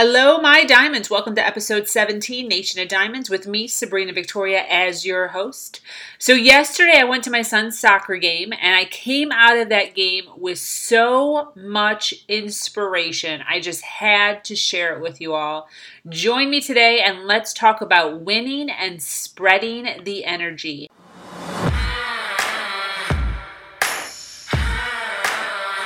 Hello, my diamonds. Welcome to episode 17, Nation of Diamonds, with me, Sabrina Victoria, as your host. So, yesterday I went to my son's soccer game and I came out of that game with so much inspiration. I just had to share it with you all. Join me today and let's talk about winning and spreading the energy.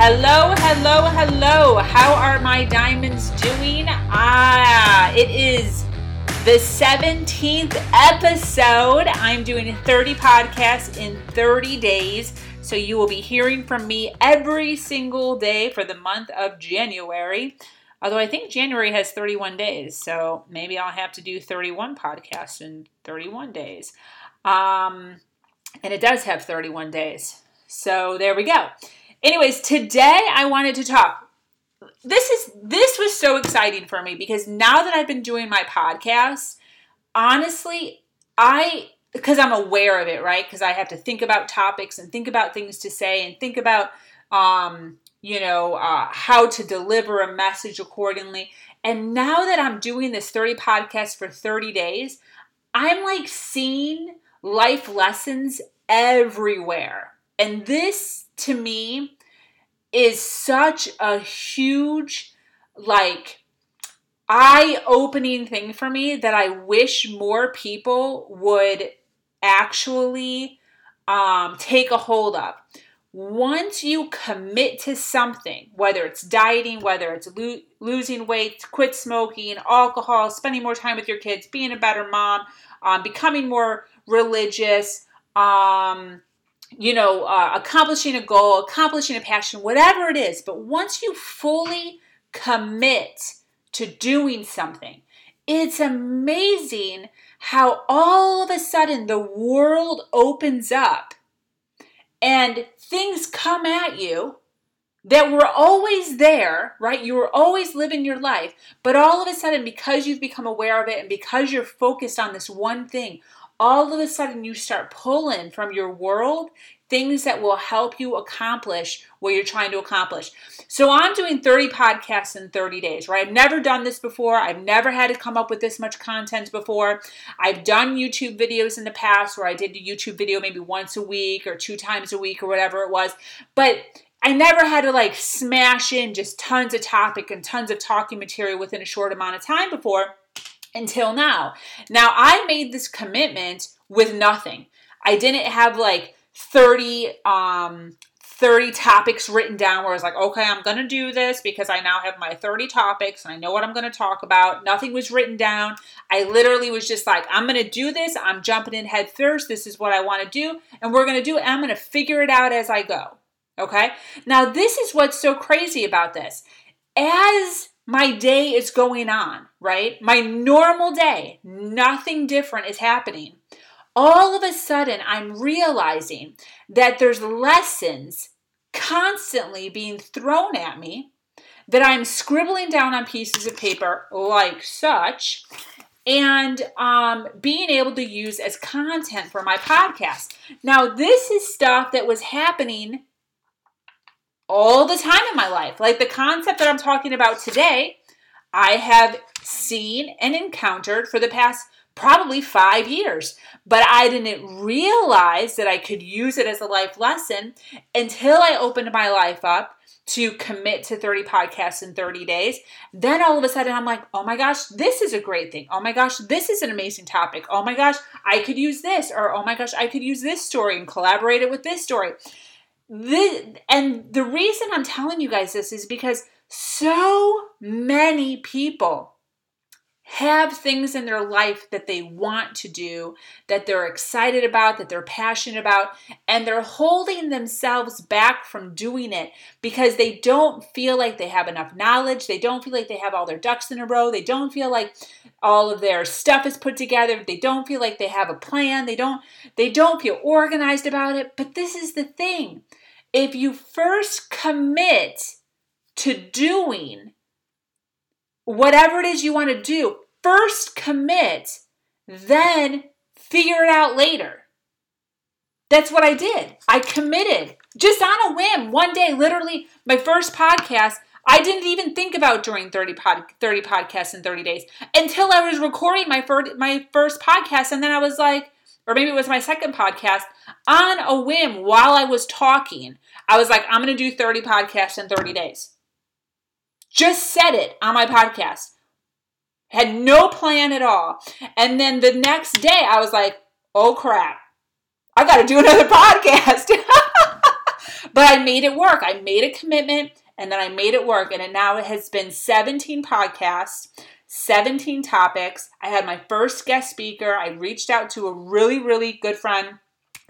Hello, hello, hello. How are my diamonds doing? Ah, it is the 17th episode. I'm doing 30 podcasts in 30 days. So you will be hearing from me every single day for the month of January. Although I think January has 31 days, so maybe I'll have to do 31 podcasts in 31 days. Um, and it does have 31 days. So there we go. Anyways, today I wanted to talk. This is this was so exciting for me because now that I've been doing my podcast, honestly, I because I'm aware of it, right? Because I have to think about topics and think about things to say and think about um, you know, uh, how to deliver a message accordingly. And now that I'm doing this 30 podcast for 30 days, I'm like seeing life lessons everywhere. And this to me is such a huge, like, eye opening thing for me that I wish more people would actually um, take a hold of. Once you commit to something, whether it's dieting, whether it's lo- losing weight, quit smoking, alcohol, spending more time with your kids, being a better mom, um, becoming more religious, um, you know, uh, accomplishing a goal, accomplishing a passion, whatever it is. But once you fully commit to doing something, it's amazing how all of a sudden the world opens up and things come at you that were always there, right? You were always living your life, but all of a sudden, because you've become aware of it and because you're focused on this one thing, all of a sudden you start pulling from your world things that will help you accomplish what you're trying to accomplish. So I'm doing 30 podcasts in 30 days, right? I've never done this before. I've never had to come up with this much content before. I've done YouTube videos in the past where I did a YouTube video maybe once a week or two times a week or whatever it was. But I never had to like smash in just tons of topic and tons of talking material within a short amount of time before until now. Now, I made this commitment with nothing. I didn't have like 30 um 30 topics written down where I was like, okay, I'm going to do this because I now have my 30 topics and I know what I'm going to talk about. Nothing was written down. I literally was just like, I'm going to do this. I'm jumping in head first. This is what I want to do. And we're going to do it. I'm going to figure it out as I go. Okay. Now, this is what's so crazy about this. As my day is going on, right? My normal day, nothing different is happening. All of a sudden, I'm realizing that there's lessons constantly being thrown at me that I'm scribbling down on pieces of paper like such and um, being able to use as content for my podcast. Now, this is stuff that was happening all the time in my life. Like the concept that I'm talking about today, I have seen and encountered for the past probably five years. But I didn't realize that I could use it as a life lesson until I opened my life up to commit to 30 podcasts in 30 days. Then all of a sudden I'm like, oh my gosh, this is a great thing. Oh my gosh, this is an amazing topic. Oh my gosh, I could use this. Or oh my gosh, I could use this story and collaborate it with this story. This, and the reason I'm telling you guys this is because so many people have things in their life that they want to do, that they're excited about, that they're passionate about, and they're holding themselves back from doing it because they don't feel like they have enough knowledge, they don't feel like they have all their ducks in a row, they don't feel like all of their stuff is put together, they don't feel like they have a plan, they don't they don't feel organized about it. But this is the thing. If you first commit to doing whatever it is you want to do, first commit, then figure it out later. That's what I did. I committed just on a whim. One day, literally, my first podcast, I didn't even think about doing 30, pod, 30 podcasts in 30 days until I was recording my first, my first podcast. And then I was like, or maybe it was my second podcast, on a whim while I was talking, I was like, I'm going to do 30 podcasts in 30 days. Just said it on my podcast. Had no plan at all. And then the next day, I was like, oh crap, I got to do another podcast. but I made it work. I made a commitment and then I made it work. And it now it has been 17 podcasts, 17 topics. I had my first guest speaker. I reached out to a really, really good friend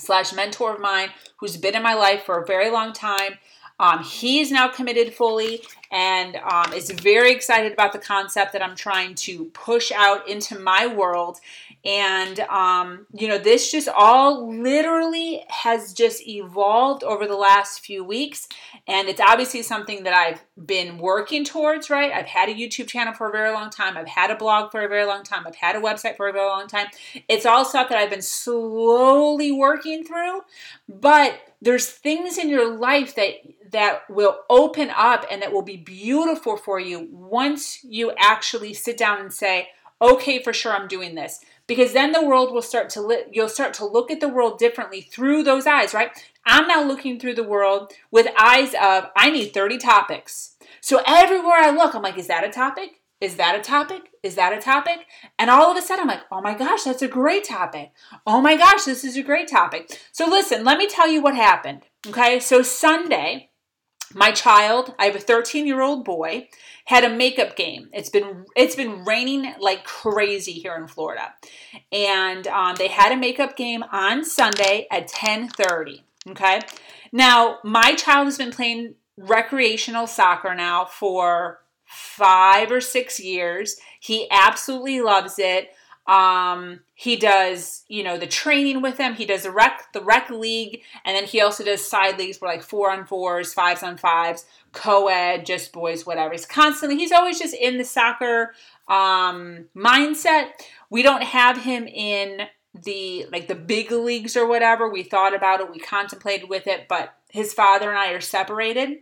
slash mentor of mine who's been in my life for a very long time. Um, he's now committed fully and um, is very excited about the concept that I'm trying to push out into my world. And, um, you know, this just all literally has just evolved over the last few weeks. And it's obviously something that I've been working towards, right? I've had a YouTube channel for a very long time. I've had a blog for a very long time. I've had a website for a very long time. It's all stuff that I've been slowly working through. But there's things in your life that that will open up and that will be beautiful for you once you actually sit down and say, "Okay, for sure I'm doing this." Because then the world will start to li- you'll start to look at the world differently through those eyes, right? I'm now looking through the world with eyes of I need 30 topics. So everywhere I look, I'm like, is that a topic? Is that a topic? Is that a topic? And all of a sudden, I'm like, oh my gosh, that's a great topic. Oh my gosh, this is a great topic. So, listen, let me tell you what happened. Okay, so Sunday, my child, I have a 13 year old boy, had a makeup game. It's been it's been raining like crazy here in Florida, and um, they had a makeup game on Sunday at 10:30. Okay, now my child has been playing recreational soccer now for five or six years. He absolutely loves it. Um, he does, you know, the training with them. He does the rec, the rec league, and then he also does side leagues where like four on fours, fives on fives, co-ed, just boys, whatever. He's constantly, he's always just in the soccer um, mindset. We don't have him in the like the big leagues or whatever. We thought about it, we contemplated with it, but his father and I are separated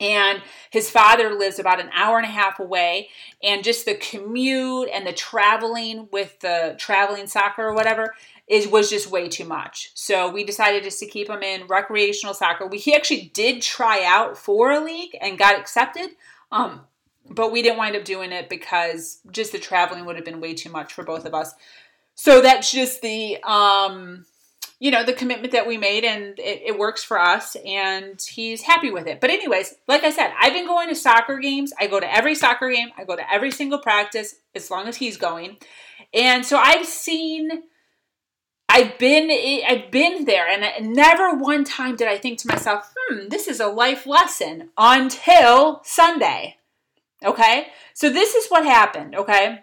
and his father lives about an hour and a half away. And just the commute and the traveling with the traveling soccer or whatever is was just way too much. So we decided just to keep him in recreational soccer. We he actually did try out for a league and got accepted um, but we didn't wind up doing it because just the traveling would have been way too much for both of us. So that's just the um you know the commitment that we made and it, it, works for us and he's happy with it. But anyways like i said i've been going to soccer games. I go to every soccer game. I go to every single practice as long as he's going. And so i've seen i've been i've been there. And never one time did i think to myself hmm this is a life lesson until sunday. Okay? So this is what happened. Okay?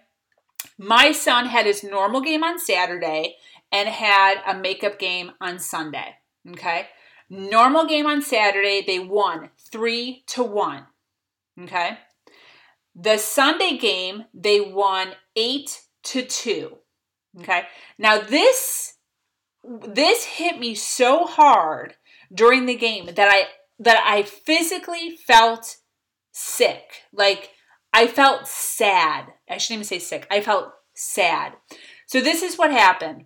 My son had his normal game on saturday and had a makeup game on Sunday. Okay. Normal game on Saturday, they won three to one. Okay. The Sunday game, they won eight to two. Okay. Now this this hit me so hard during the game that I that I physically felt sick. Like I felt sad. I shouldn't even say sick. I felt sad. So this is what happened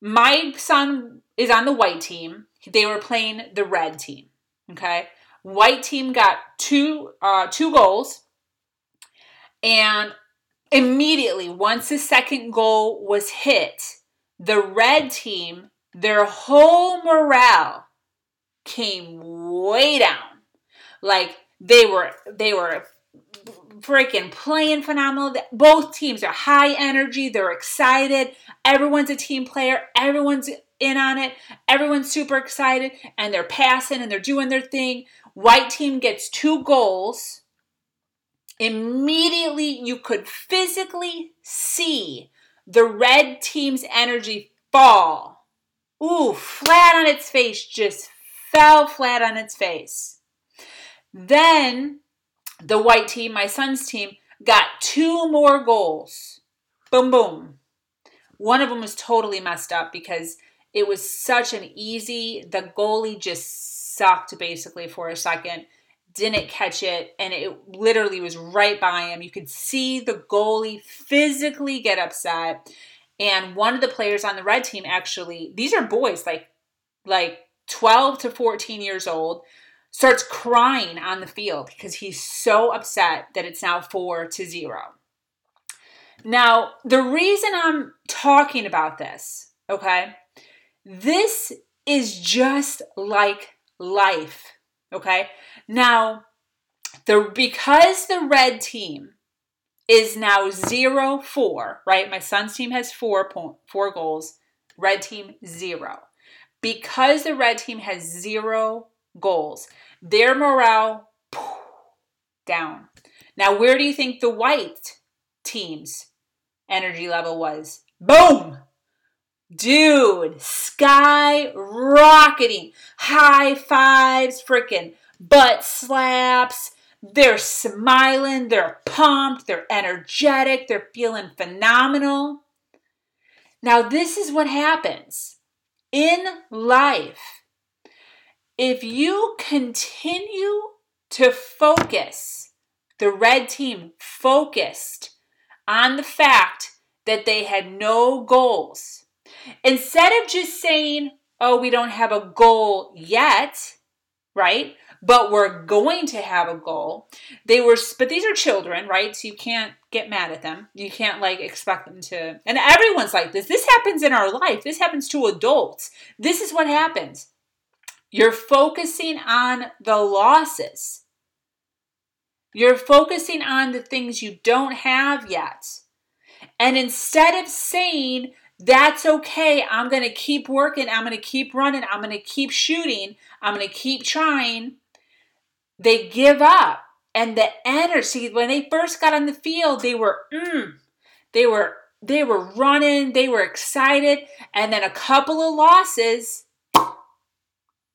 my son is on the white team. They were playing the red team. Okay. White team got two uh, two goals. And immediately, once the second goal was hit, the red team, their whole morale came way down. Like they were they were freaking playing phenomenal. Both teams are high energy, they're excited. Everyone's a team player, everyone's in on it, everyone's super excited, and they're passing and they're doing their thing. White team gets two goals. Immediately, you could physically see the red team's energy fall. Ooh, flat on its face, just fell flat on its face. Then the white team, my son's team, got two more goals. Boom, boom. One of them was totally messed up because it was such an easy, the goalie just sucked basically for a second, didn't catch it, and it literally was right by him. You could see the goalie physically get upset. And one of the players on the red team actually, these are boys like like 12 to 14 years old starts crying on the field because he's so upset that it's now four to zero. Now, the reason I'm talking about this, okay, this is just like life, okay? Now, the because the red team is now zero four, right? My son's team has four point four goals, red team zero. Because the red team has zero goals, their morale down. Now, where do you think the white team's energy level was? Boom! Dude, sky rocketing. High fives, freaking butt slaps. They're smiling, they're pumped, they're energetic, they're feeling phenomenal. Now, this is what happens in life if you continue to focus, the red team focused on the fact that they had no goals, instead of just saying, oh, we don't have a goal yet, right? But we're going to have a goal. They were, but these are children, right? So you can't get mad at them. You can't like expect them to, and everyone's like this. This happens in our life. This happens to adults. This is what happens you're focusing on the losses. You're focusing on the things you don't have yet. And instead of saying, that's okay, I'm going to keep working, I'm going to keep running, I'm going to keep shooting, I'm going to keep trying, they give up. And the energy, when they first got on the field, they were, mm, they were, they were running, they were excited, and then a couple of losses,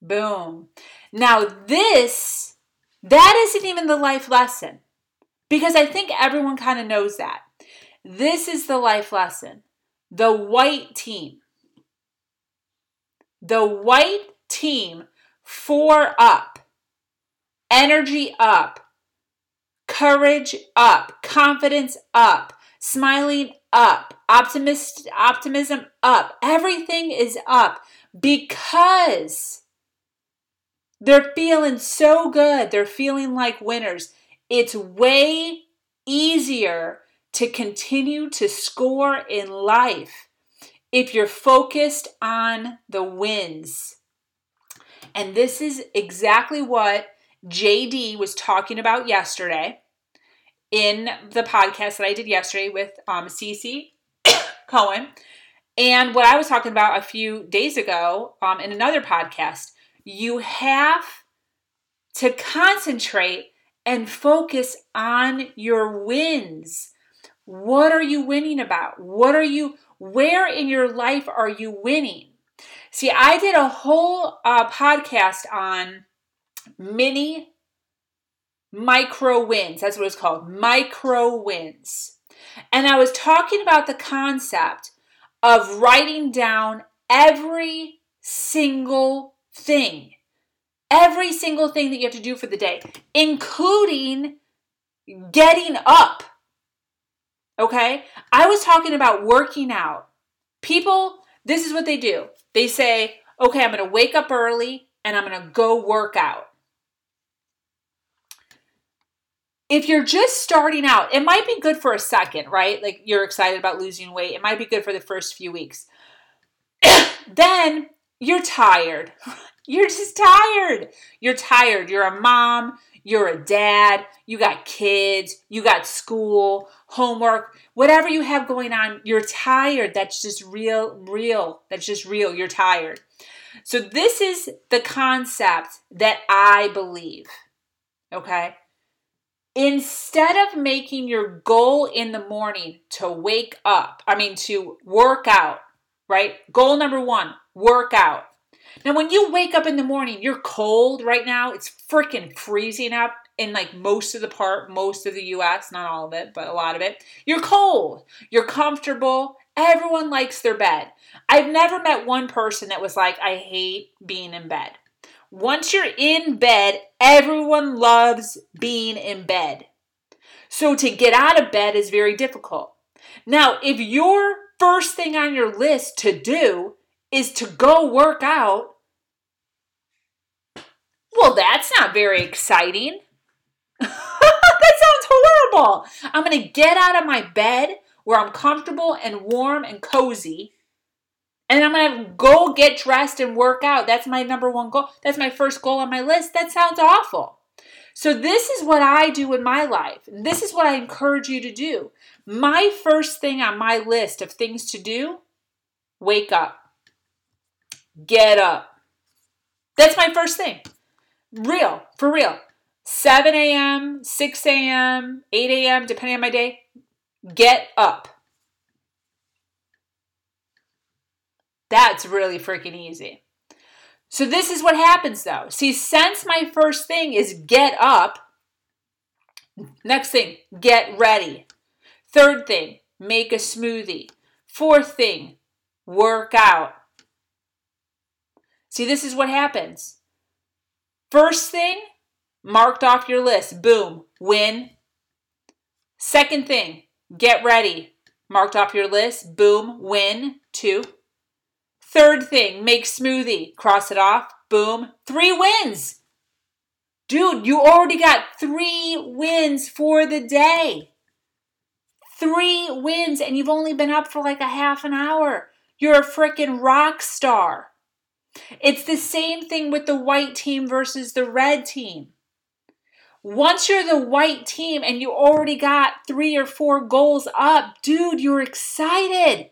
Boom. Now, this, that isn't even the life lesson because I think everyone kind of knows that. This is the life lesson. The white team. The white team, four up, energy up, courage up, confidence up, smiling up, optimist, optimism up. Everything is up because they're feeling so good. They're feeling like winners. It's way easier to continue to score in life if you're focused on the wins. And this is exactly what JD was talking about yesterday in the podcast that I did yesterday with um, Cece Cohen, and what I was talking about a few days ago um, in another podcast you have to concentrate and focus on your wins. What are you winning about? What are you, where in your life are you winning? See, I did a whole uh, podcast on mini micro wins. That's what it's called micro wins. And I was talking about the concept of writing down every single thing. Every single thing that you have to do for the day, including getting up. Okay? I was talking about working out. People, this is what they do. They say, okay, I'm going to wake up early and I'm going to go work out. If you're just starting out, it might be good for a second, right? Like you're excited about losing weight. It might be good for the first few weeks. then you're tired. You're just tired. You're tired. You're a mom. you're a dad, you got kids, you got school, homework, whatever you have going on, you're tired. That's just real, real. That's just real. You're tired. So, this is the concept that I believe. Okay. Instead of making your goal in the morning to wake up, I mean, to work out, right? Goal number one work out. Now, when you wake up in the morning, you're cold right now. It's freaking freezing up in like most of the part, most of the US, not all of it, but a lot of it. You're cold. You're comfortable. Everyone likes their bed. I've never met one person that was like, I hate being in bed. Once you're in bed, everyone loves being in bed. So to get out of bed is very difficult. Now, if your first thing on your list to do is to go work out, well, that's not very exciting. that sounds horrible. I'm going to get out of my bed where I'm comfortable and warm and cozy. And I'm going to go get dressed and work out. That's my number one goal. That's my first goal on my list. That sounds awful. So, this is what I do in my life. This is what I encourage you to do. My first thing on my list of things to do wake up. Get up. That's my first thing. Real, for real. 7 a.m., 6 a.m., 8 a.m., depending on my day, get up. That's really freaking easy. So, this is what happens though. See, since my first thing is get up, next thing, get ready. Third thing, make a smoothie. Fourth thing, work out. See, this is what happens. First thing, marked off your list. Boom, win. Second thing, get ready. Marked off your list. Boom, win. Two. Third thing, make smoothie. Cross it off. Boom, three wins. Dude, you already got three wins for the day. Three wins, and you've only been up for like a half an hour. You're a freaking rock star. It's the same thing with the white team versus the red team. Once you're the white team and you already got three or four goals up, dude, you're excited.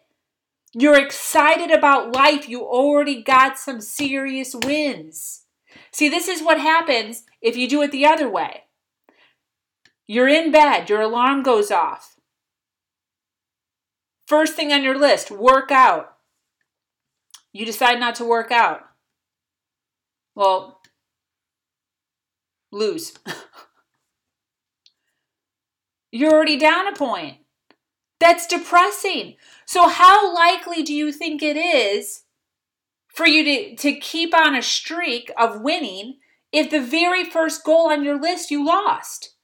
You're excited about life. You already got some serious wins. See, this is what happens if you do it the other way. You're in bed, your alarm goes off. First thing on your list, work out. You decide not to work out. Well, lose. You're already down a point. That's depressing. So, how likely do you think it is for you to, to keep on a streak of winning if the very first goal on your list you lost?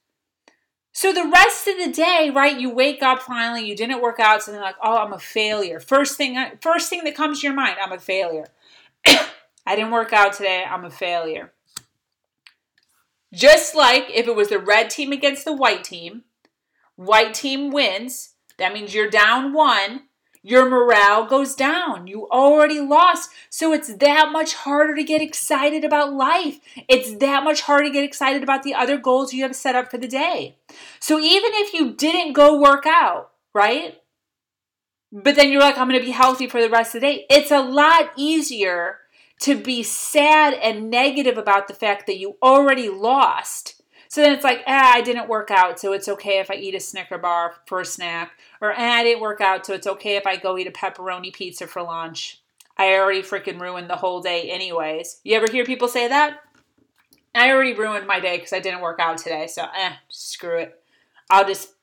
So the rest of the day, right? You wake up finally, you didn't work out, so they're like, "Oh, I'm a failure." First thing, uh, first thing that comes to your mind, I'm a failure. I didn't work out today. I'm a failure. Just like if it was the red team against the white team, white team wins. That means you're down one your morale goes down. You already lost. So it's that much harder to get excited about life. It's that much harder to get excited about the other goals you have set up for the day. So even if you didn't go work out, right? But then you're like, I'm going to be healthy for the rest of the day. It's a lot easier to be sad and negative about the fact that you already lost so then it's like, ah, I didn't work out, so it's okay if I eat a Snicker bar for a snack. Or, ah, I didn't work out, so it's okay if I go eat a pepperoni pizza for lunch. I already freaking ruined the whole day, anyways. You ever hear people say that? I already ruined my day because I didn't work out today, so eh, screw it. I'll just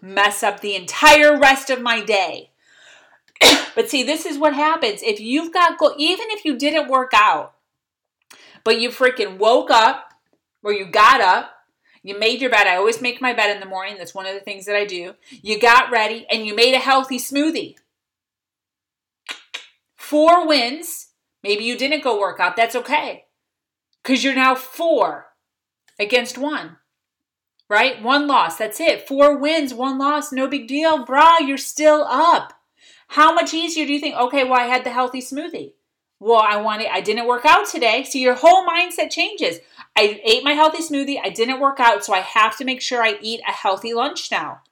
mess up the entire rest of my day. but see, this is what happens if you've got go- even if you didn't work out, but you freaking woke up or you got up you made your bed. I always make my bed in the morning. That's one of the things that I do. You got ready and you made a healthy smoothie. Four wins. Maybe you didn't go work out. That's okay. Because you're now four against one. Right? One loss. That's it. Four wins, one loss. No big deal. Brah, you're still up. How much easier do you think? Okay, well, I had the healthy smoothie. Well, I wanted, I didn't work out today. So your whole mindset changes. I ate my healthy smoothie. I didn't work out. So I have to make sure I eat a healthy lunch now.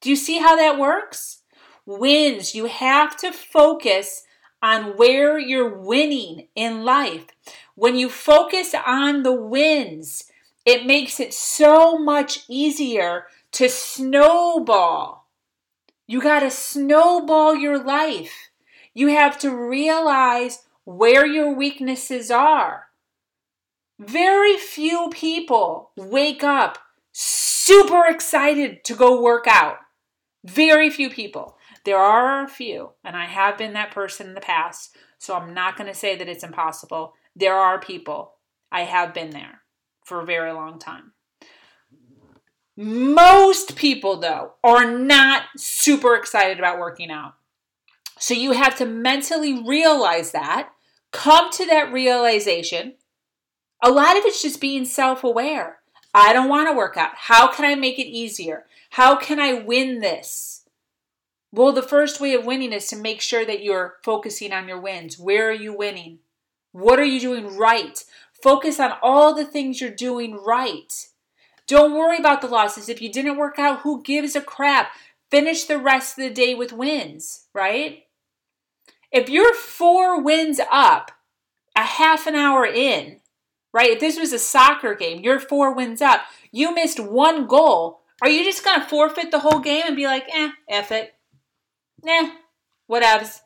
Do you see how that works? Wins. You have to focus on where you're winning in life. When you focus on the wins, it makes it so much easier to snowball. You got to snowball your life. You have to realize where your weaknesses are. Very few people wake up super excited to go work out. Very few people. There are a few, and I have been that person in the past, so I'm not going to say that it's impossible. There are people. I have been there for a very long time. Most people, though, are not super excited about working out. So you have to mentally realize that, come to that realization. A lot of it's just being self aware. I don't want to work out. How can I make it easier? How can I win this? Well, the first way of winning is to make sure that you're focusing on your wins. Where are you winning? What are you doing right? Focus on all the things you're doing right. Don't worry about the losses. If you didn't work out, who gives a crap? Finish the rest of the day with wins, right? If you're four wins up a half an hour in, right? If this was a soccer game, you're four wins up, you missed one goal. Are you just going to forfeit the whole game and be like, eh, F it? Nah, whatevs.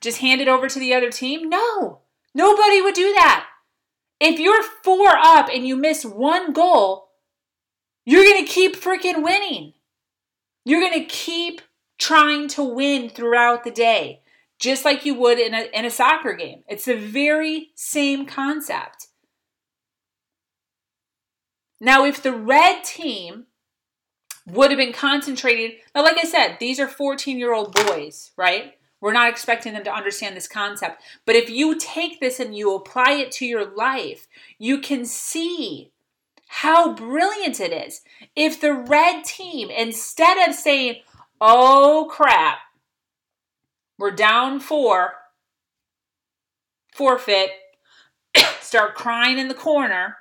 Just hand it over to the other team? No, nobody would do that. If you're four up and you miss one goal, you're going to keep freaking winning. You're going to keep trying to win throughout the day, just like you would in a, in a soccer game. It's the very same concept. Now, if the red team would have been concentrated, now, like I said, these are 14 year old boys, right? We're not expecting them to understand this concept. But if you take this and you apply it to your life, you can see how brilliant it is. If the red team, instead of saying, oh crap, we're down four, forfeit, start crying in the corner,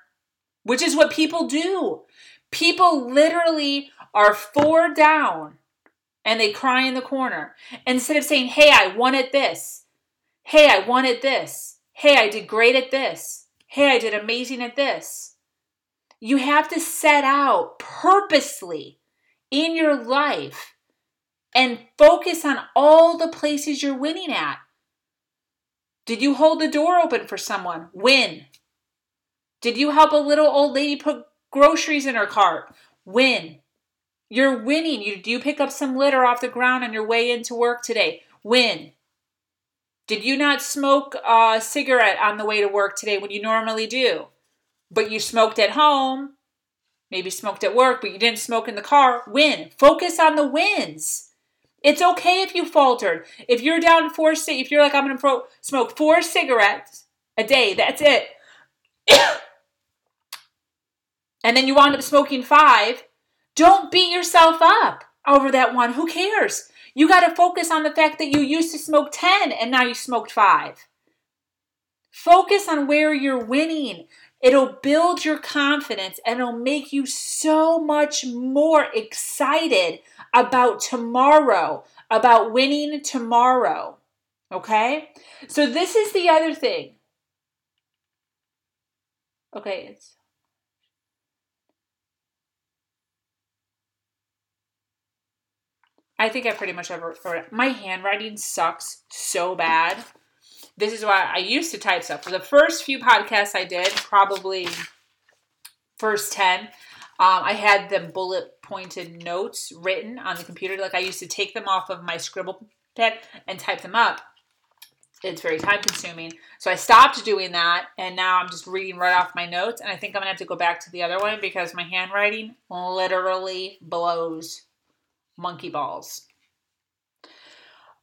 which is what people do. People literally are four down and they cry in the corner. Instead of saying, hey, I wanted this. Hey, I wanted this. Hey, I did great at this. Hey, I did amazing at this. You have to set out purposely in your life and focus on all the places you're winning at. Did you hold the door open for someone? Win. Did you help a little old lady put groceries in her cart? Win. You're winning. You, do you pick up some litter off the ground on your way into work today? Win. Did you not smoke a cigarette on the way to work today when you normally do? but you smoked at home, maybe smoked at work, but you didn't smoke in the car, win. Focus on the wins. It's okay if you faltered. If you're down four, if you're like, I'm going to smoke four cigarettes a day, that's it. and then you wound up smoking five, don't beat yourself up over that one. Who cares? You got to focus on the fact that you used to smoke 10 and now you smoked five. Focus on where you're winning. It'll build your confidence and it'll make you so much more excited about tomorrow, about winning tomorrow. Okay? So, this is the other thing. Okay, it's. I think I pretty much ever. My handwriting sucks so bad this is why I used to type stuff. For the first few podcasts I did, probably first 10, um, I had them bullet pointed notes written on the computer. Like I used to take them off of my scribble pen and type them up. It's very time consuming. So I stopped doing that and now I'm just reading right off my notes. And I think I'm going to have to go back to the other one because my handwriting literally blows monkey balls.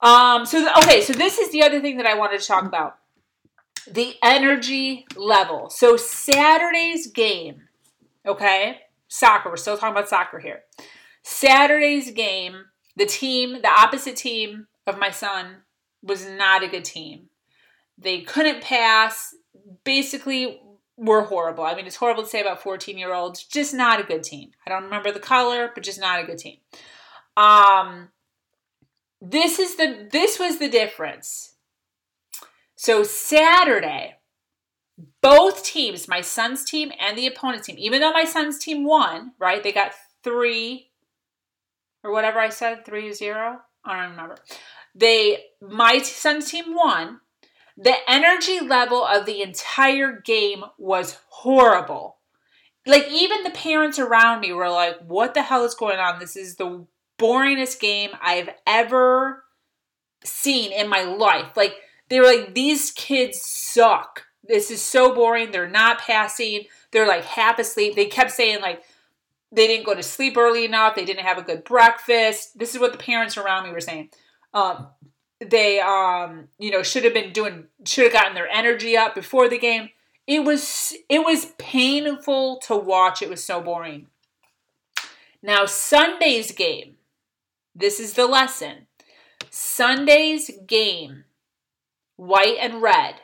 Um, so, th- okay, so this is the other thing that I wanted to talk about the energy level. So, Saturday's game, okay, soccer, we're still talking about soccer here. Saturday's game, the team, the opposite team of my son was not a good team. They couldn't pass. Basically, were horrible. I mean, it's horrible to say about 14 year olds. Just not a good team. I don't remember the color, but just not a good team. Um, this is the this was the difference. So Saturday, both teams, my son's team and the opponent's team, even though my son's team won, right? They got three or whatever I said, three zero. I don't remember. They my son's team won. The energy level of the entire game was horrible. Like even the parents around me were like, "What the hell is going on? This is the boringest game I've ever seen in my life." Like they were like, "These kids suck. This is so boring. They're not passing. They're like half asleep." They kept saying like they didn't go to sleep early enough. They didn't have a good breakfast. This is what the parents around me were saying. Um, they, um, you know, should have been doing, should have gotten their energy up before the game. It was, it was painful to watch. It was so boring. Now Sunday's game. This is the lesson. Sunday's game, white and red.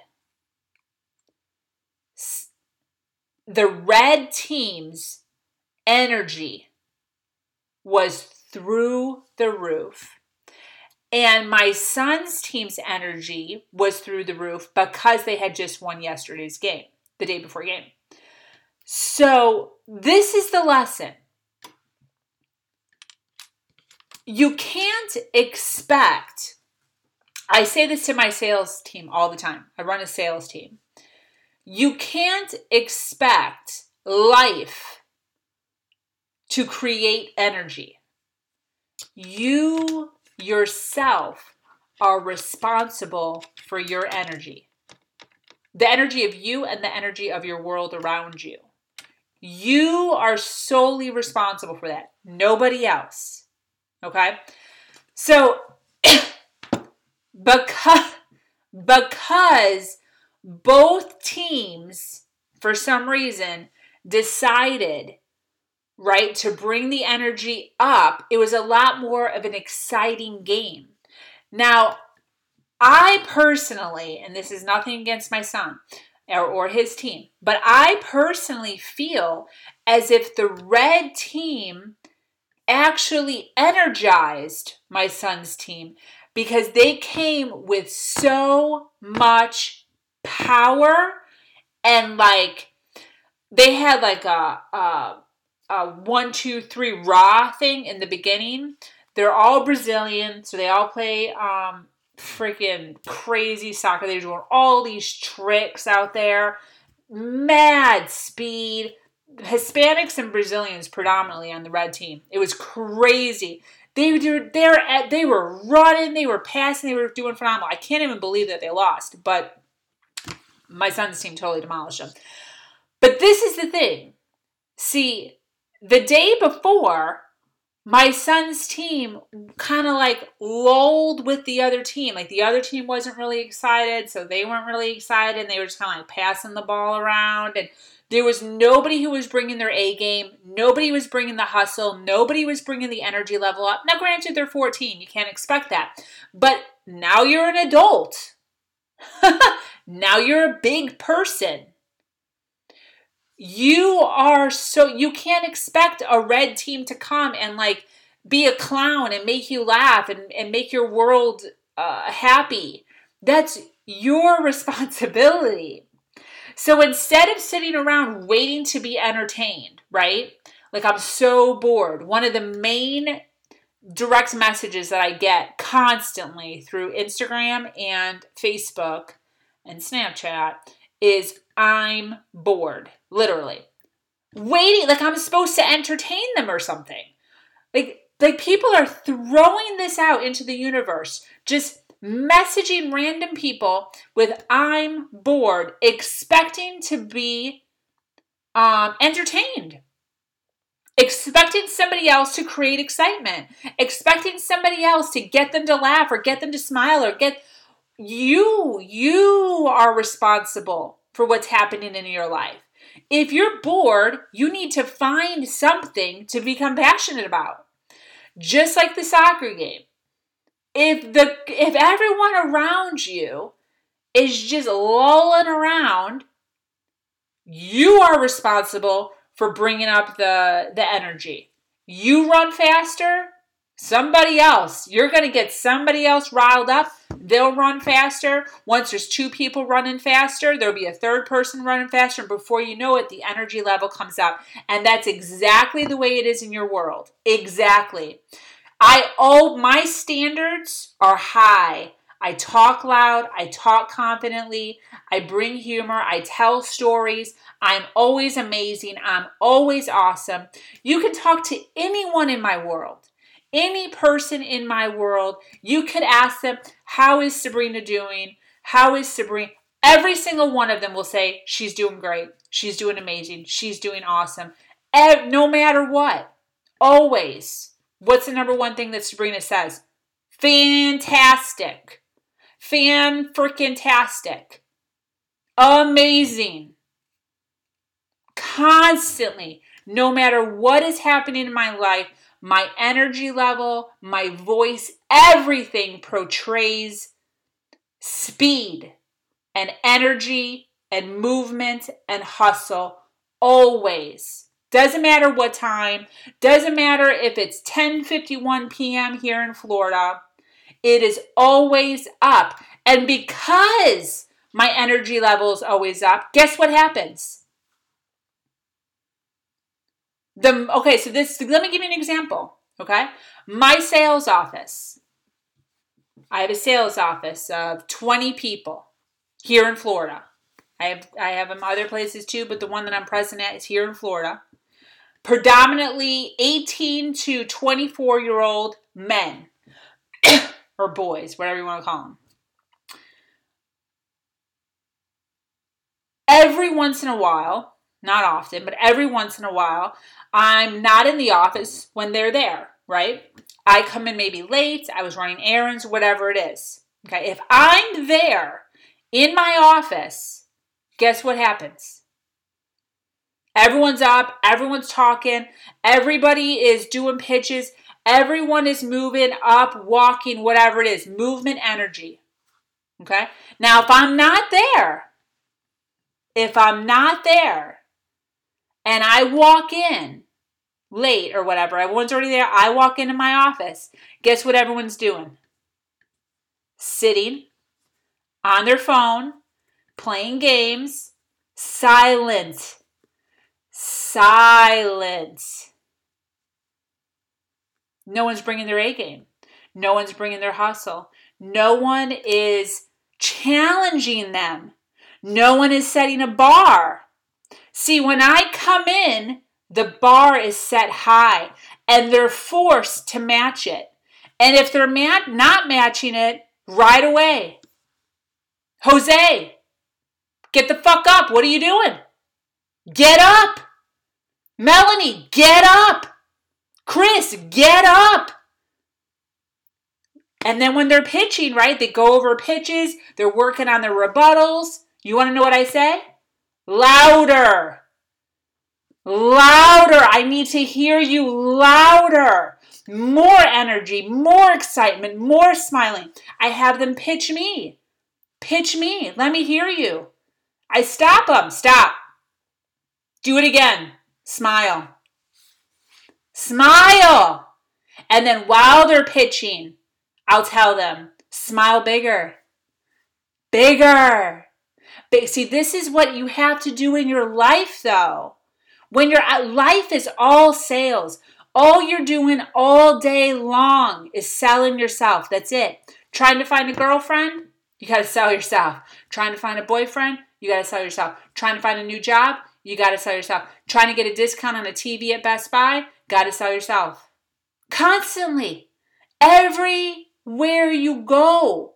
The red teams energy was through the roof. And my son's team's energy was through the roof because they had just won yesterday's game, the day before game. So, this is the lesson. You can't expect, I say this to my sales team all the time. I run a sales team. You can't expect life to create energy. You yourself are responsible for your energy. The energy of you and the energy of your world around you. You are solely responsible for that. Nobody else. Okay? So because because both teams for some reason decided right? To bring the energy up, it was a lot more of an exciting game. Now, I personally, and this is nothing against my son or, or his team, but I personally feel as if the red team actually energized my son's team because they came with so much power and like they had like a, a uh, one, two, three raw thing in the beginning. They're all Brazilian, so they all play um, freaking crazy soccer. They're doing all these tricks out there, mad speed. Hispanics and Brazilians predominantly on the red team. It was crazy. They were they they were running, they were passing, they were doing phenomenal. I can't even believe that they lost, but my son's team totally demolished them. But this is the thing. See, the day before, my son's team kind of like lulled with the other team. Like the other team wasn't really excited, so they weren't really excited. And they were just kind of like passing the ball around. And there was nobody who was bringing their A game. Nobody was bringing the hustle. Nobody was bringing the energy level up. Now, granted, they're 14. You can't expect that. But now you're an adult. now you're a big person you are so you can't expect a red team to come and like be a clown and make you laugh and, and make your world uh, happy that's your responsibility so instead of sitting around waiting to be entertained right like i'm so bored one of the main direct messages that i get constantly through instagram and facebook and snapchat is I'm bored, literally. Waiting, like I'm supposed to entertain them or something. Like, like people are throwing this out into the universe, just messaging random people with I'm bored, expecting to be um, entertained expecting somebody else to create excitement, expecting somebody else to get them to laugh or get them to smile or get you you are responsible for what's happening in your life. If you're bored, you need to find something to become passionate about. Just like the soccer game. If the if everyone around you is just lolling around, you are responsible for bringing up the, the energy. You run faster, somebody else. You're going to get somebody else riled up. They'll run faster. Once there's two people running faster, there'll be a third person running faster. Before you know it, the energy level comes up. And that's exactly the way it is in your world. Exactly. I oh my standards are high. I talk loud, I talk confidently, I bring humor, I tell stories. I'm always amazing, I'm always awesome. You can talk to anyone in my world any person in my world, you could ask them, How is Sabrina doing? How is Sabrina? Every single one of them will say, She's doing great. She's doing amazing. She's doing awesome. No matter what. Always. What's the number one thing that Sabrina says? Fantastic. Fan freaking tastic. Amazing. Constantly, no matter what is happening in my life, my energy level, my voice, everything portrays speed and energy and movement and hustle always. Doesn't matter what time, doesn't matter if it's 10:51 p.m. here in Florida. It is always up. And because my energy level is always up, guess what happens? The okay, so this let me give you an example. Okay, my sales office. I have a sales office of 20 people here in Florida. I have I have them other places too, but the one that I'm present at is here in Florida. Predominantly 18 to 24 year old men or boys, whatever you want to call them. Every once in a while, not often, but every once in a while, I'm not in the office when they're there, right? I come in maybe late, I was running errands, whatever it is. Okay, if I'm there in my office, guess what happens? Everyone's up, everyone's talking, everybody is doing pitches, everyone is moving up, walking, whatever it is, movement energy. Okay? Now, if I'm not there, if I'm not there, and I walk in late or whatever, everyone's already there. I walk into my office. Guess what everyone's doing? Sitting on their phone, playing games, silent. Silent. No one's bringing their A game. No one's bringing their hustle. No one is challenging them. No one is setting a bar. See, when I come in, the bar is set high and they're forced to match it. And if they're not matching it right away, Jose, get the fuck up. What are you doing? Get up. Melanie, get up. Chris, get up. And then when they're pitching, right, they go over pitches, they're working on their rebuttals. You want to know what I say? Louder. Louder. I need to hear you louder. More energy, more excitement, more smiling. I have them pitch me. Pitch me. Let me hear you. I stop them. Stop. Do it again. Smile. Smile. And then while they're pitching, I'll tell them, smile bigger. Bigger. But See, this is what you have to do in your life, though. When your life is all sales, all you're doing all day long is selling yourself. That's it. Trying to find a girlfriend, you got to sell yourself. Trying to find a boyfriend, you got to sell yourself. Trying to find a new job, you got to sell yourself. Trying to get a discount on a TV at Best Buy, got to sell yourself. Constantly. Everywhere you go.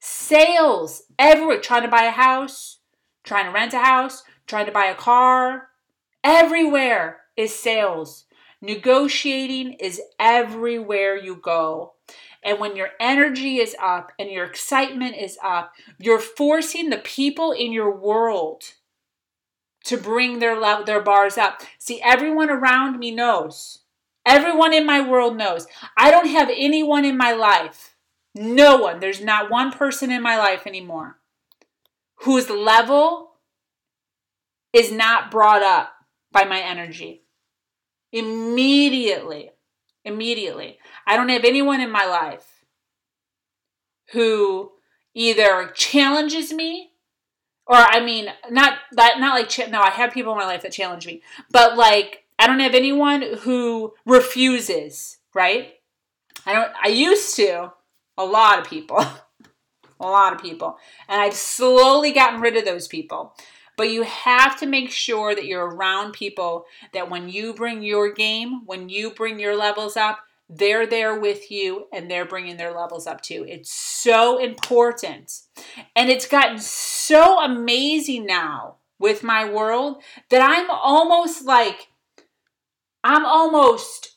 Sales everywhere. Trying to buy a house, trying to rent a house, trying to buy a car. Everywhere is sales. Negotiating is everywhere you go. And when your energy is up and your excitement is up, you're forcing the people in your world to bring their love, their bars up. See, everyone around me knows. Everyone in my world knows. I don't have anyone in my life no one. There's not one person in my life anymore. whose level is not brought up by my energy. Immediately, immediately. I don't have anyone in my life who either challenges me or I mean not that not like no I have people in my life that challenge me. But like I don't have anyone who refuses right? I don't I used to a lot of people a lot of people. And I've slowly gotten rid of those people. But you have to make sure that you're around people that when you bring your game when you bring your levels up they're there with you and they're bringing their levels up too. It's so important. And it's gotten so amazing now with my world that I'm almost like, I'm almost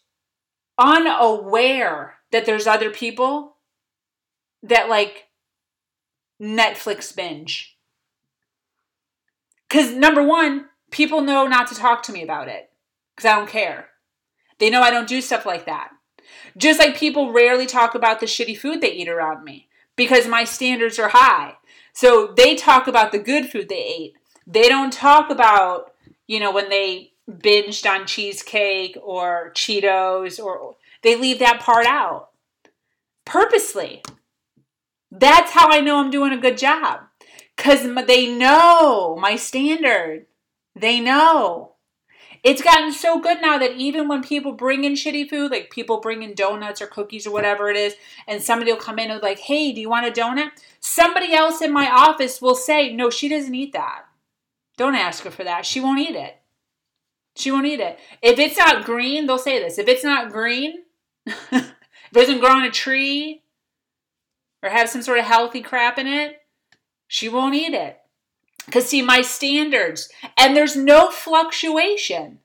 unaware that there's other people that like Netflix binge. Because number one, people know not to talk to me about it because I don't care. They know I don't do stuff like that. Just like people rarely talk about the shitty food they eat around me because my standards are high. So they talk about the good food they ate. They don't talk about, you know, when they binged on cheesecake or Cheetos or they leave that part out purposely. That's how I know I'm doing a good job because they know my standard. They know. It's gotten so good now that even when people bring in shitty food, like people bring in donuts or cookies or whatever it is, and somebody will come in and like, hey, do you want a donut? Somebody else in my office will say, no, she doesn't eat that. Don't ask her for that. She won't eat it. She won't eat it. If it's not green, they'll say this. If it's not green, if it doesn't grow on a tree or have some sort of healthy crap in it, she won't eat it. Because, see, my standards, and there's no fluctuation.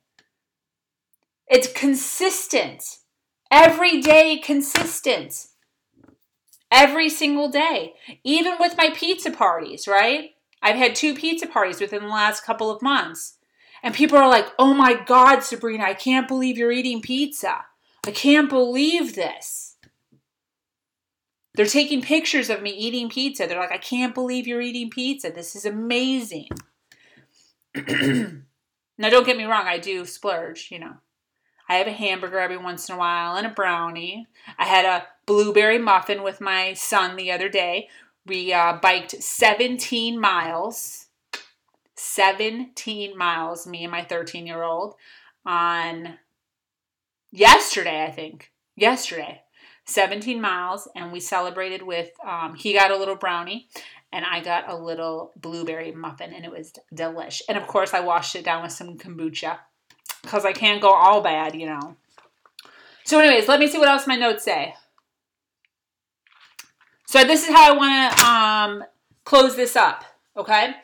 It's consistent. Every day, consistent. Every single day. Even with my pizza parties, right? I've had two pizza parties within the last couple of months. And people are like, oh my God, Sabrina, I can't believe you're eating pizza. I can't believe this. They're taking pictures of me eating pizza. They're like, I can't believe you're eating pizza. This is amazing. now, don't get me wrong, I do splurge, you know. I have a hamburger every once in a while and a brownie. I had a blueberry muffin with my son the other day. We uh, biked 17 miles. 17 miles, me and my 13 year old, on yesterday, I think. Yesterday. 17 miles, and we celebrated with, um, he got a little brownie, and I got a little blueberry muffin, and it was delish. And of course, I washed it down with some kombucha because I can't go all bad, you know. So, anyways, let me see what else my notes say. So, this is how I want to um, close this up, okay?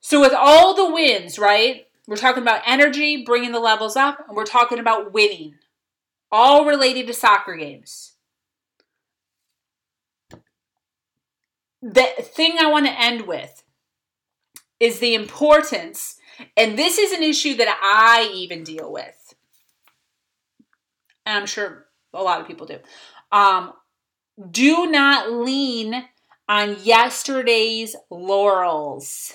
So, with all the wins, right? We're talking about energy, bringing the levels up, and we're talking about winning, all related to soccer games. The thing I want to end with is the importance, and this is an issue that I even deal with. And I'm sure a lot of people do. Um, do not lean on yesterday's laurels.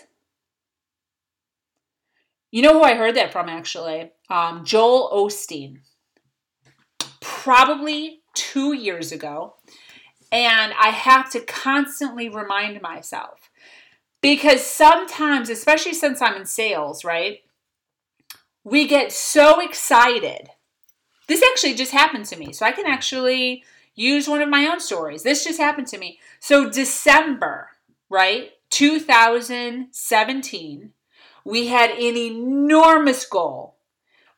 You know who I heard that from actually? Um, Joel Osteen. Probably two years ago. And I have to constantly remind myself because sometimes, especially since I'm in sales, right? We get so excited. This actually just happened to me. So I can actually use one of my own stories. This just happened to me. So, December, right? 2017, we had an enormous goal.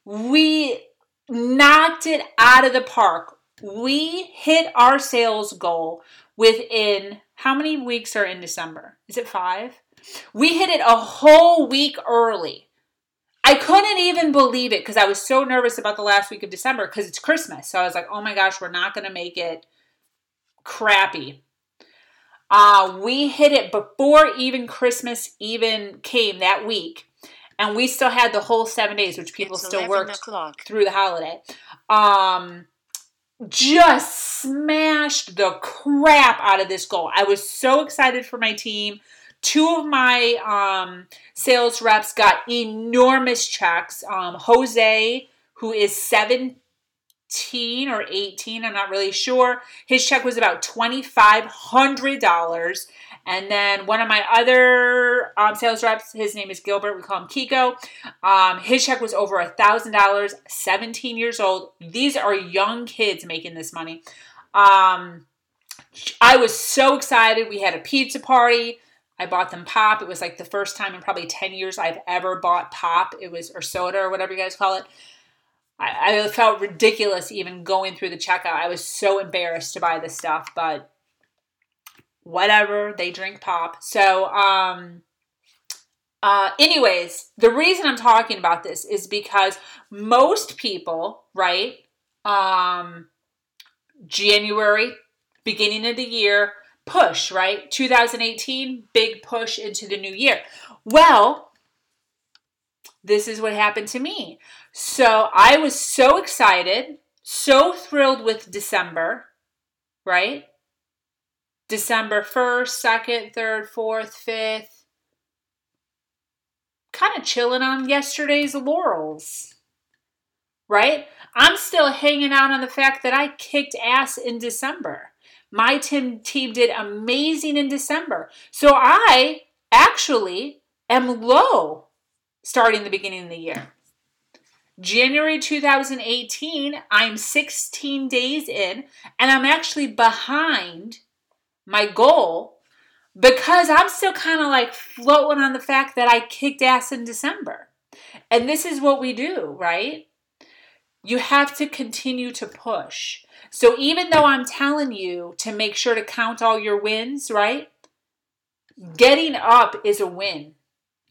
We knocked it out of the park we hit our sales goal within how many weeks are in December? Is it five? We hit it a whole week early. I couldn't even believe it because I was so nervous about the last week of December because it's Christmas. So I was like, oh my gosh, we're not going to make it crappy. Uh, we hit it before even Christmas even came that week. And we still had the whole seven days, which people it's still worked o'clock. through the holiday. Um, just smashed the crap out of this goal. I was so excited for my team two of my um, sales reps got enormous checks. Um, Jose, who is 17 or 18, I'm not really sure, his check was about $2,500. And then one of my other um, sales reps, his name is Gilbert. We call him Kiko. Um, his check was over a thousand dollars. 17 years old. These are young kids making this money. Um, I was so excited. We had a pizza party. I bought them pop. It was like the first time in probably 10 years I've ever bought pop. It was or soda or whatever you guys call it. I, I felt ridiculous even going through the checkout. I was so embarrassed to buy this stuff, but whatever they drink pop. So um uh anyways the reason i'm talking about this is because most people right um january beginning of the year push right? 2018 big push into the new year. Well this is what happened to me. So i was so excited so thrilled with december right December 1st, 2nd, 3rd, 4th, 5th. Kind of chilling on yesterday's laurels. Right? I'm still hanging out on the fact that I kicked ass in December. My team, team did amazing in December. So I actually am low starting the beginning of the year. January 2018, I'm 16 days in, and I'm actually behind my goal because I'm still kind of like floating on the fact that I kicked ass in December. And this is what we do, right? You have to continue to push. So even though I'm telling you to make sure to count all your wins, right? Getting up is a win.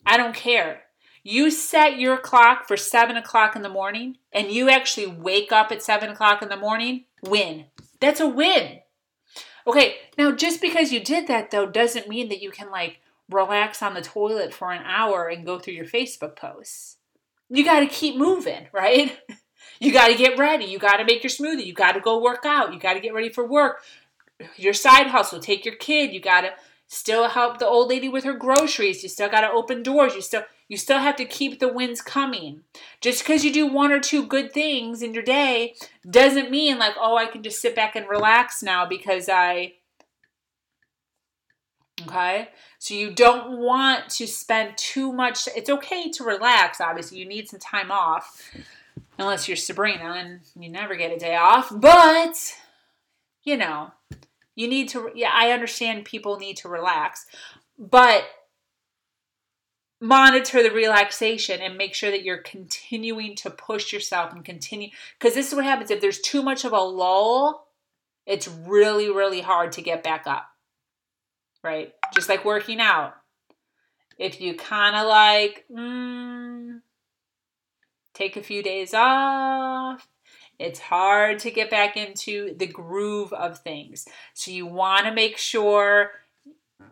I don't care. You set your clock for seven o'clock in the morning and you actually wake up at seven o'clock in the morning, win. That's a win. Okay, now just because you did that though doesn't mean that you can like relax on the toilet for an hour and go through your Facebook posts. You got to keep moving, right? You got to get ready. You got to make your smoothie. You got to go work out. You got to get ready for work. Your side hustle, take your kid. You got to still help the old lady with her groceries. You still got to open doors. You still you still have to keep the wins coming. Just because you do one or two good things in your day doesn't mean like, oh, I can just sit back and relax now because I. Okay? So you don't want to spend too much. It's okay to relax, obviously. You need some time off. Unless you're Sabrina and you never get a day off. But, you know, you need to. Yeah, I understand people need to relax. But monitor the relaxation and make sure that you're continuing to push yourself and continue because this is what happens if there's too much of a lull it's really really hard to get back up right just like working out if you kind of like mm, take a few days off it's hard to get back into the groove of things so you want to make sure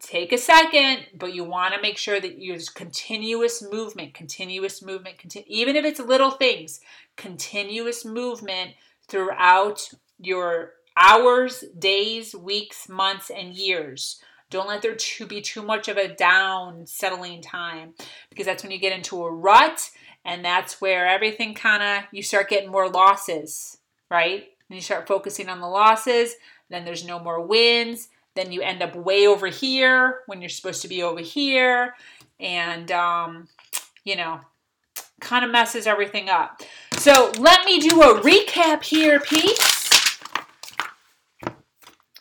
take a second, but you want to make sure that there's continuous movement, continuous movement, continu- even if it's little things, continuous movement throughout your hours, days, weeks, months, and years. Don't let there to be too much of a down settling time because that's when you get into a rut and that's where everything kind of you start getting more losses, right? And you start focusing on the losses, then there's no more wins, then you end up way over here when you're supposed to be over here. And, um, you know, kind of messes everything up. So let me do a recap here, peeps.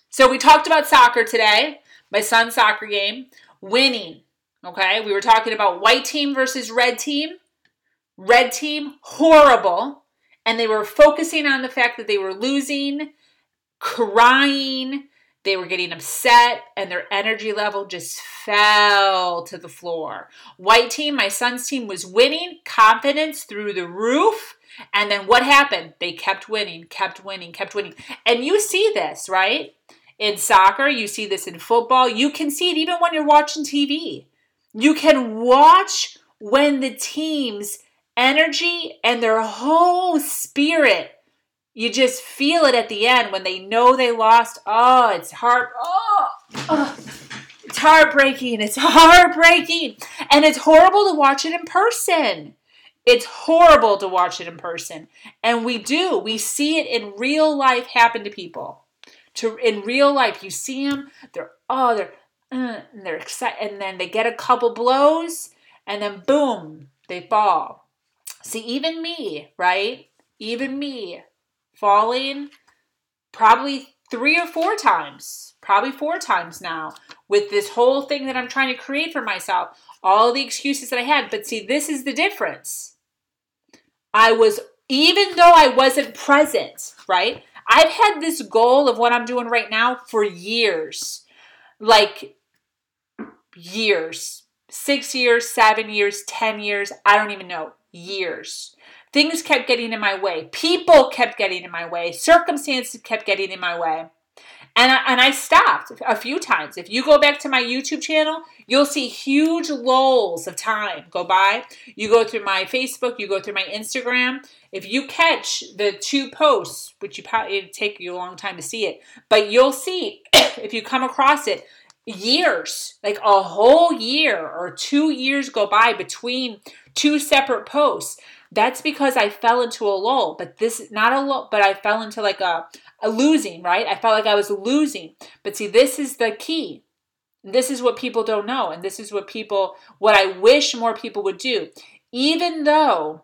So we talked about soccer today, my son's soccer game, winning. Okay, we were talking about white team versus red team. Red team, horrible. And they were focusing on the fact that they were losing, crying, they were getting upset and their energy level just fell to the floor. White team, my son's team, was winning, confidence through the roof. And then what happened? They kept winning, kept winning, kept winning. And you see this, right? In soccer, you see this in football. You can see it even when you're watching TV. You can watch when the team's energy and their whole spirit you just feel it at the end when they know they lost. Oh, it's hard. Oh, oh. It's heartbreaking. It's heartbreaking. And it's horrible to watch it in person. It's horrible to watch it in person. And we do. We see it in real life happen to people. To in real life, you see them, they're oh, they're uh, and they're excited and then they get a couple blows and then boom, they fall. See, even me, right? Even me falling probably three or four times, probably four times now with this whole thing that I'm trying to create for myself, all the excuses that I had. But see, this is the difference. I was, even though I wasn't present, right? I've had this goal of what I'm doing right now for years. Like years. Six years, seven years, 10 years, I don't even know. Years. Things kept getting in my way. People kept getting in my way. Circumstances kept getting in my way. And I, and I stopped a few times. If you go back to my YouTube channel, you'll see huge lulls of time go by. You go through my Facebook, you go through my Instagram. If you catch the two posts, which you probably it'd take you a long time to see it, but you'll see if you come across it, years, like a whole year or two years go by between two separate posts. That's because I fell into a lull, but this not a lull, but I fell into like a, a losing, right? I felt like I was losing. But see, this is the key. This is what people don't know, and this is what people, what I wish more people would do. Even though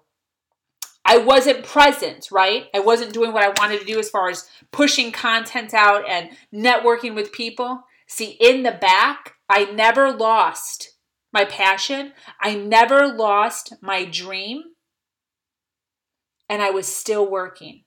I wasn't present, right? I wasn't doing what I wanted to do as far as pushing content out and networking with people. See, in the back, I never lost my passion. I never lost my dream. And I was still working.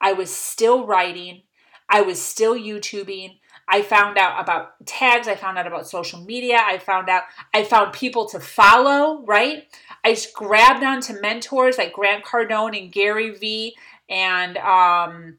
I was still writing. I was still YouTubing. I found out about tags. I found out about social media. I found out, I found people to follow, right? I grabbed onto mentors like Grant Cardone and Gary Vee and, um,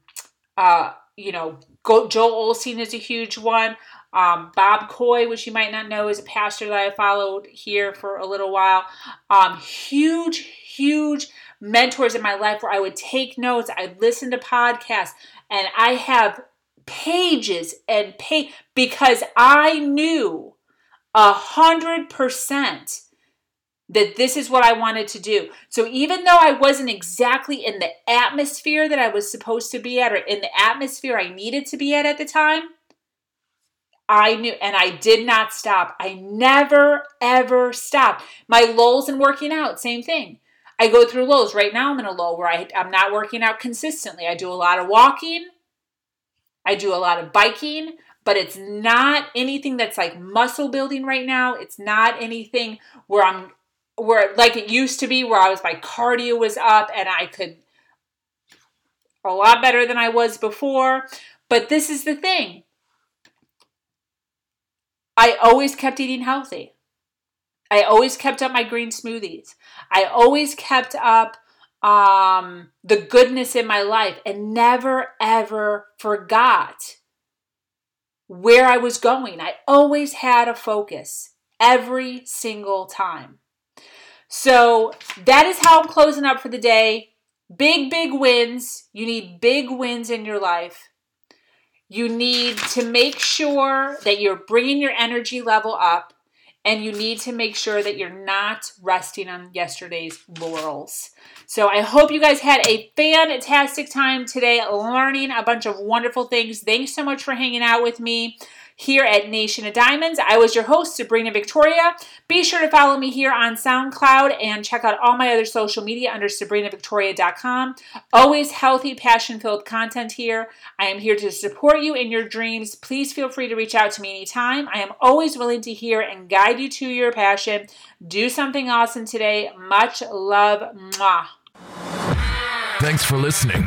uh, you know, Joel Osteen is a huge one. Um, Bob Coy, which you might not know, is a pastor that I followed here for a little while. Um, huge, huge mentors in my life where I would take notes, I'd listen to podcasts, and I have pages and pay because I knew a hundred percent that this is what I wanted to do. So even though I wasn't exactly in the atmosphere that I was supposed to be at or in the atmosphere I needed to be at at the time, I knew, and I did not stop. I never, ever stopped. My lulls in working out, same thing. I go through lows. Right now, I'm in a low where I, I'm not working out consistently. I do a lot of walking, I do a lot of biking, but it's not anything that's like muscle building right now. It's not anything where I'm, where like it used to be, where I was, my cardio was up and I could a lot better than I was before. But this is the thing I always kept eating healthy. I always kept up my green smoothies. I always kept up um, the goodness in my life and never ever forgot where I was going. I always had a focus every single time. So that is how I'm closing up for the day. Big, big wins. You need big wins in your life. You need to make sure that you're bringing your energy level up and you need to make sure that you're not resting on yesterday's laurels. So I hope you guys had a fantastic time today learning a bunch of wonderful things. Thanks so much for hanging out with me here at Nation of Diamonds. I was your host, Sabrina Victoria. Be sure to follow me here on SoundCloud and check out all my other social media under sabrinavictoria.com. Always healthy, passion filled content here. I am here to support you in your dreams. Please feel free to reach out to me anytime. I am always willing to hear and guide you to your passion. Do something awesome today. Much love. Mwah. Thanks for listening.